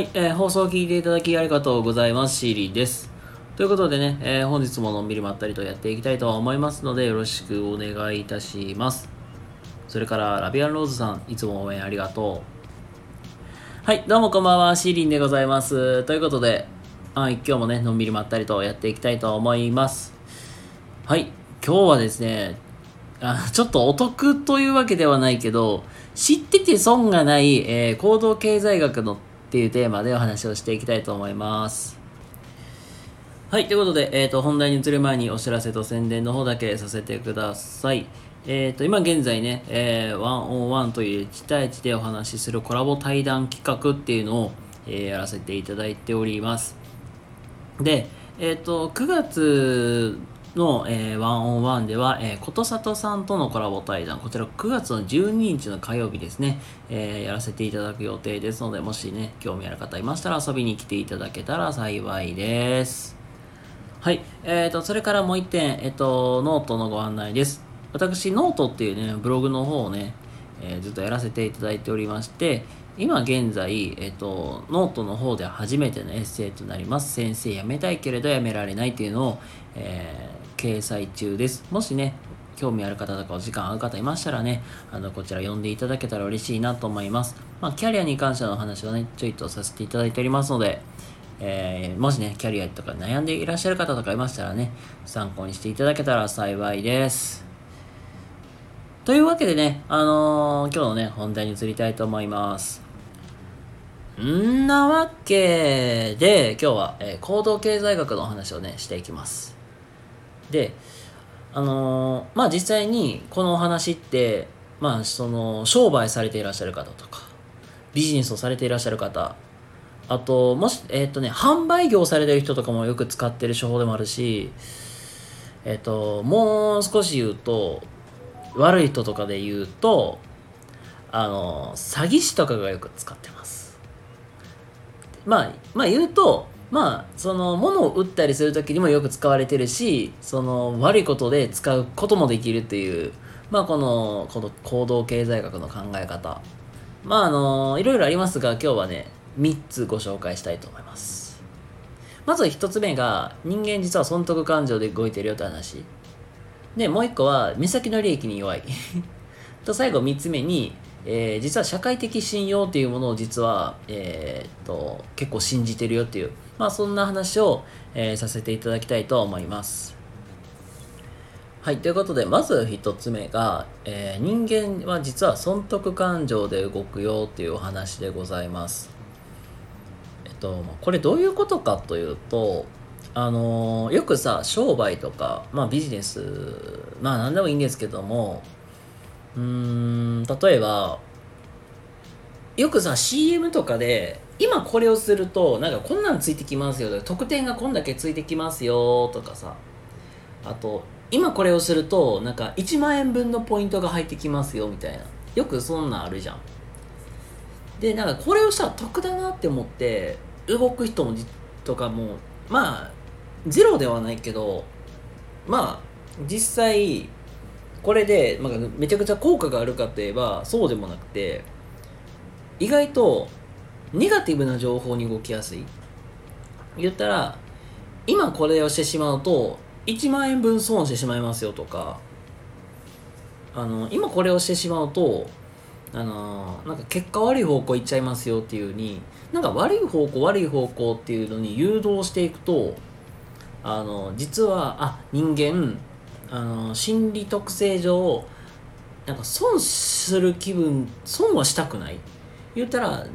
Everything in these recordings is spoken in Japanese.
はい、えー放送を聞いていただきありがとうございます。シーリーです。ということでね、えー本日ものんびりまったりとやっていきたいと思いますので、よろしくお願いいたします。それから、ラビアンローズさん、いつも応援ありがとう。はい、どうもこんばんは、シーリンでございます。ということで、はい、今日もね、のんびりまったりとやっていきたいと思います。はい、今日はですね、あちょっとお得というわけではないけど、知ってて損がない、えー行動経済学のっていうテーマでお話をしていきたいと思います。はい、ということで、えっ、と、本題に移る前にお知らせと宣伝の方だけさせてください。えっ、と、今現在ね、えー、ワンオンワンという1対1でお話しするコラボ対談企画っていうのを、えーやらせていただいております。で、えっ、と、9月の、えーワンオンワンでは、えー、ことさとさんとのコラボ対談、こちら9月の12日の火曜日ですね、えーやらせていただく予定ですので、もしね、興味ある方いましたら遊びに来ていただけたら幸いです。はい。えっ、と、それからもう一点、えっ、と、ノートのご案内です。私、ノートっていうね、ブログの方をね、えーずっとやらせていただいておりまして、今現在、えっ、と、ノートの方で初めてのエッセイとなります。先生辞めたいけれど辞められないっていうのを、えー掲載中です。もしね、興味ある方とかお時間合う方いましたらね、あの、こちら読んでいただけたら嬉しいなと思います。まあ、キャリアに関してのお話をね、ちょいとさせていただいておりますので、えーもしね、キャリアとか悩んでいらっしゃる方とかいましたらね、参考にしていただけたら幸いです。というわけでね、あのー今日のね、本題に移りたいと思います。んなわけで、今日は、えー行動経済学のお話をね、していきます。で、あのーまあ実際にこのお話って、まあその、商売されていらっしゃる方とか、ビジネスをされていらっしゃる方、あと、もし、えっ、とね、販売業されてる人とかもよく使ってる手法でもあるし、えっ、と、もう少し言うと、悪い人とかで言うと、あの、詐欺師とかがよく使ってます。まあ、まあ言うと、まあ、その、物を売ったりするときにもよく使われてるし、その、悪いことで使うこともできるっていう、まあこの、この行動経済学の考え方。まああの、いろいろありますが、今日はね、3つご紹介したいと思います。まず1つ目が、人間実は損得感情で動いてるよって話。で、もう1個は、目先の利益に弱い。と、最後3つ目に、えー実は社会的信用っていうものを実は、えーっと、結構信じてるよっていう、まあそんな話を、えーさせていただきたいと思います。はい、ということで、まず一つ目が、えー人間は実は損得感情で動くよっていうお話でございます。えっと、これどういうことかというと、あのよくさ、商売とか、まあビジネス、まあ何でもいいんですけども、うん、例えば、よくさ、CM とかで、今これをすると、なんかこんなんついてきますよとか、特典がこんだけついてきますよとかさ、あと、今これをすると、なんか1万円分のポイントが入ってきますよみたいな。よくそんなんあるじゃん。で、なんかこれをしたら得だなって思って、動く人もとかも、まあ、ゼロではないけど、まあ、実際、これで、まあ、めちゃくちゃ効果があるかといえば、そうでもなくて、意外と、ネガティブな情報に動きやすい。言ったら、今これをしてしまうと、1万円分損してしまいますよとか、あの、今これをしてしまうと、あの、なんか結果悪い方向行っちゃいますよっていう風に、なんか悪い方向悪い方向っていうのに誘導していくと、あの、実は、あ、人間、あの、心理特性上、なんか損する気分、損はしたくない。言ったら、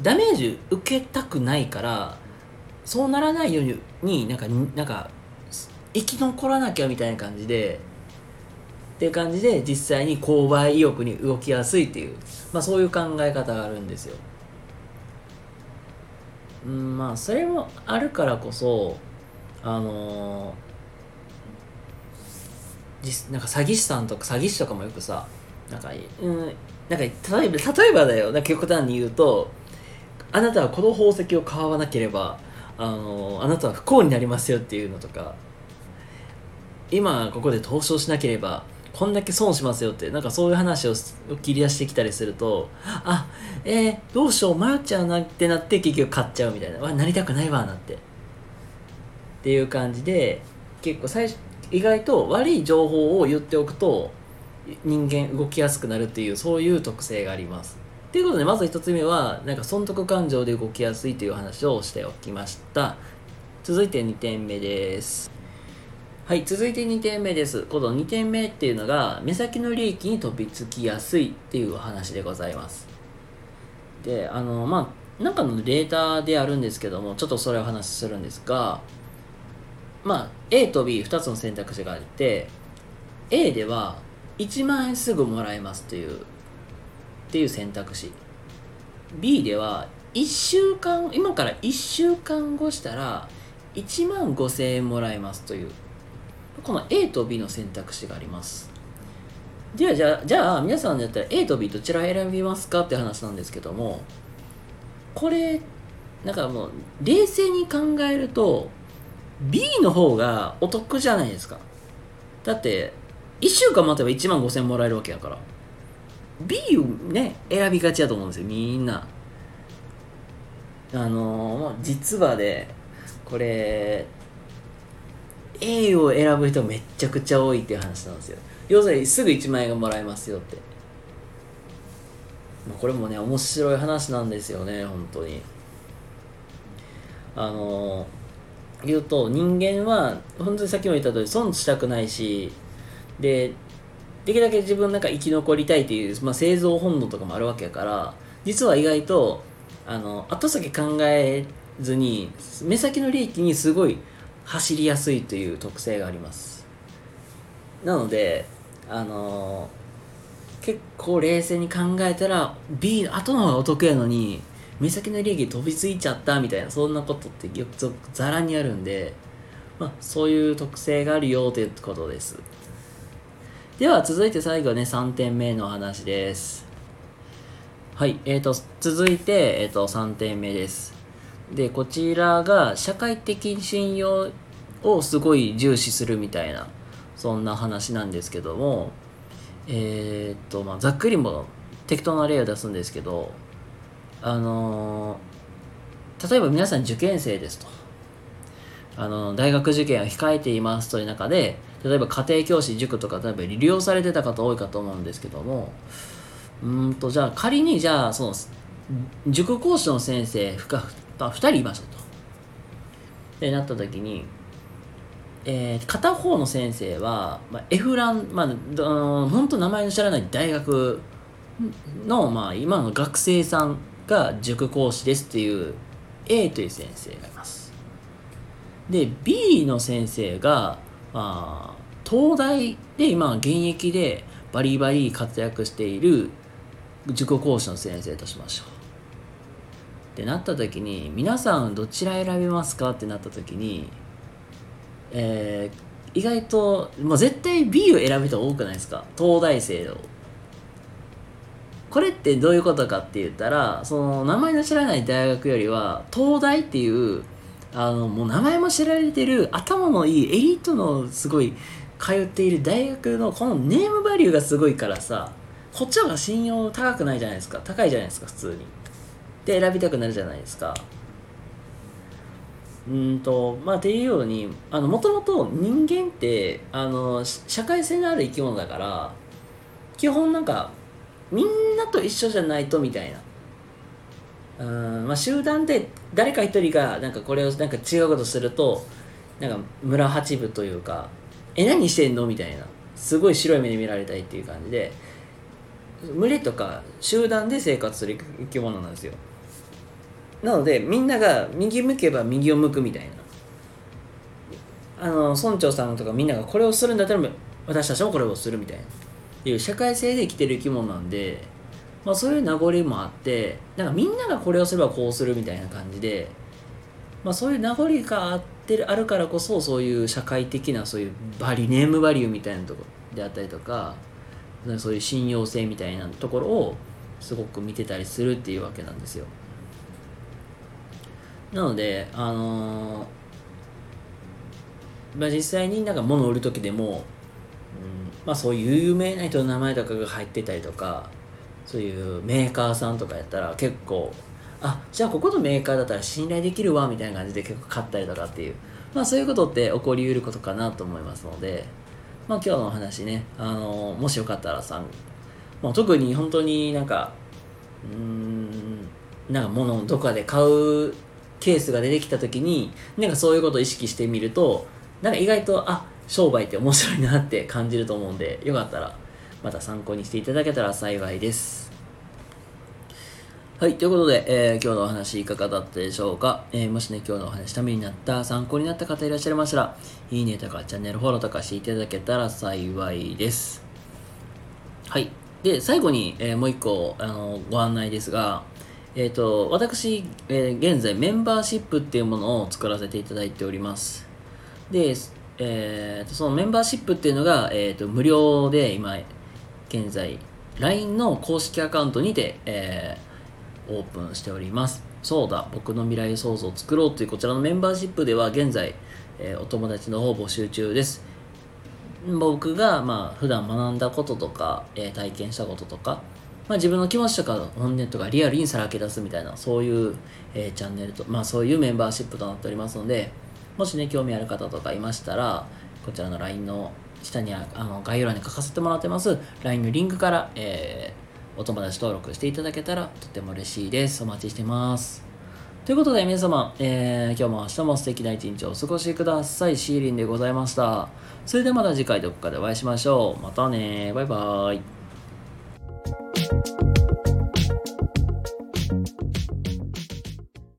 ダメージ受けたくないから、そうならないように、なんか、なんか、生き残らなきゃみたいな感じで、っていう感じで実際に購買意欲に動きやすいっていう、まあそういう考え方があるんですよ。うん、まあそれもあるからこそ、あの実なんか詐欺師さんとか詐欺師とかもよくさなんかうん。なんか例えば例えばだよ。なんか極端に言うとあなたはこの宝石を買わなければあのあなたは不幸になりますよっていうのとか今ここで投資をしなければこんだけ損しますよってなんかそういう話を切り出してきたりするとあえー、どうしよう迷っちゃうなってなって結局買っちゃうみたいな。わなりたくないわなって。っていう感じで結構最初意外と悪い情報を言っておくと人間動きやすくなるっていうそういう特性があります。ということでまず1つ目はなんか損得感情で動きやすいという話をしておきました。続いて2点目です。はい続いて2点目です。この2点目っていうのが目先の利益に飛びつきやすいっていう話でございます。であのまあ中のデータであるんですけどもちょっとそれを話しするんですがまあ A と B2 つの選択肢があって A では1万円すぐもらえますというっていう選択肢。B では1週間今から1週間後したら1万5000円もらえますというこの A と B の選択肢があります。ではじゃあじゃあ皆さんだったら A と B どちら選びますかって話なんですけどもこれなんかもう冷静に考えると B の方がお得じゃないですか。だって1週間待てば1万5000円もらえるわけやから。B をね選びがちだと思うんですよみんな。あのー、実はで、ね、これ A を選ぶ人めっちゃくちゃ多いっていう話なんですよ。要するにすぐ1万円がもらえますよって。これもね面白い話なんですよね本当に。あのー、言うと人間は本当にさっきも言った通り損したくないしでできるだけ自分なんか生き残りたいっていう、まあ、生存本能とかもあるわけやから実は意外とあの後先考えずに目先の利益にすごい走りやすいという特性があります。なのであの結構冷静に考えたら B の後の方がお得やのに目先の利益飛びついちゃったみたいなそんなことってよくざらにあるんで、まあ、そういう特性があるよということです。では続いて最後ね3点目の話です。はいえーと、続いて、えーと、3点目です。でこちらが社会的信用をすごい重視するみたいなそんな話なんですけどもえっ、とまあざっくりも適当な例を出すんですけどあのー、例えば皆さん受験生ですとあの大学受験を控えていますという中で例えば家庭教師塾とか例えば利用されてた方多いかと思うんですけどもうんとじゃあ仮にじゃあその塾講師の先生2人いましたと。ってなった時に、えー、片方の先生は、まあ、F ラン、まあ、本当名前の知らない大学の、まあ、今の学生さんが塾講師ですっていう A という先生がいます。で B の先生があ、東大で今現役でバリバリ活躍している塾講師の先生としましょう。ってなった時に皆さんどちら選びますかってなった時に、えー、意外ともう絶対 B を選ぶ人多くないですか？東大生を。これってどういうことかって言ったらその名前の知らない大学よりは東大っていうあのもう名前も知られてる頭のいいエリートのすごい通っている大学のこのネームバリューがすごいからさこっちの方が信用高くないじゃないですか。高いじゃないですか普通に。で選びたくなるじゃないですか。うんとまあっていうようにもともと人間ってあの社会性のある生き物だから基本なんかみんなと一緒じゃないとみたいな。うんまあ、集団で誰か一人がなんかこれをなんか違うことするとなんか村八部というかえ何してんのみたいな。すごい白い目で見られたいっていう感じで群れとか集団で生活する生き物なんですよ。なのでみんなが右向けば右を向くみたいな。あの村長さんとかみんながこれをするんだったら私たちもこれをするみたいな。いう社会性で生きてる生き物なんでまあ、そういう名残もあってなんかみんながこれをすればこうするみたいな感じで、まあ、そういう名残があってるあるからこそそういう社会的なそういうバリネームバリューみたいなところであったりとかそういう信用性みたいなところをすごく見てたりするっていうわけなんですよ。なのであのー、まあ、実際になんか物を売る時でもまあ、そういう有名な人の名前とかが入ってたりとかそういうメーカーさんとかやったら結構あじゃあここのメーカーだったら信頼できるわみたいな感じで結構買ったりとかっていうまあそういうことって起こりうることかなと思いますのでまあ今日のお話ねあのもしよかったらさもう特に本当になんかうーんなんか物をどこかで買うケースが出てきた時になんかそういうことを意識してみるとなんか意外とあ商売って面白いなって感じると思うんでよかったらまた参考にしていただけたら幸いですはいということで、えー今日のお話いかがだったでしょうか、えーもしね今日のお話ためになった参考になった方いらっしゃいましたらいいねとかチャンネルフォローとかしていただけたら幸いですはい。で、最後に、えーもう一個、あの、ご案内ですが、えっ、と、私、えー現在メンバーシップっていうものを作らせていただいております。で、えーとそのメンバーシップっていうのが、えーと無料で今、現在、LINE の公式アカウントにて、えーオープンしております。そうだ、僕の未来創造を作ろうというこちらのメンバーシップでは現在、えーお友達の方募集中です。僕がまあ普段学んだこととか、えー体験したこととか、まあ、自分の気持ちとか本音とかリアルにさらけ出すみたいなそういう、えーチャンネルと、まあ、そういうメンバーシップとなっておりますのでもしね興味ある方とかいましたらこちらの LINE の下にあの概要欄に書かせてもらってます LINE のリンクから、えーお友達登録していただけたらとても嬉しいですお待ちしてますということで皆様、えー今日も明日も素敵な一日をお過ごしください。シーリンでございました。それではまた次回どこかでお会いしましょう。またねバイバーイ。